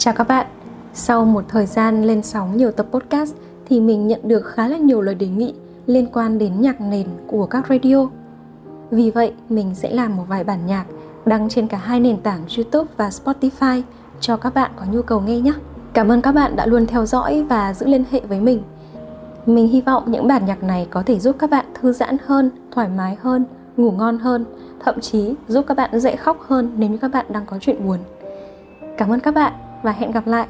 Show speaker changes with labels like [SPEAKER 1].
[SPEAKER 1] Chào các bạn, sau một thời gian lên sóng nhiều tập podcast thì mình nhận được khá là nhiều lời đề nghị liên quan đến nhạc nền của các radio. Vì vậy, mình sẽ làm một vài bản nhạc đăng trên cả hai nền tảng YouTube và Spotify cho các bạn có nhu cầu nghe nhé. Cảm ơn các bạn đã luôn theo dõi và giữ liên hệ với mình. Mình hy vọng những bản nhạc này có thể giúp các bạn thư giãn hơn, thoải mái hơn, ngủ ngon hơn, thậm chí giúp các bạn dễ khóc hơn nếu như các bạn đang có chuyện buồn. Cảm ơn các bạn và hẹn gặp lại.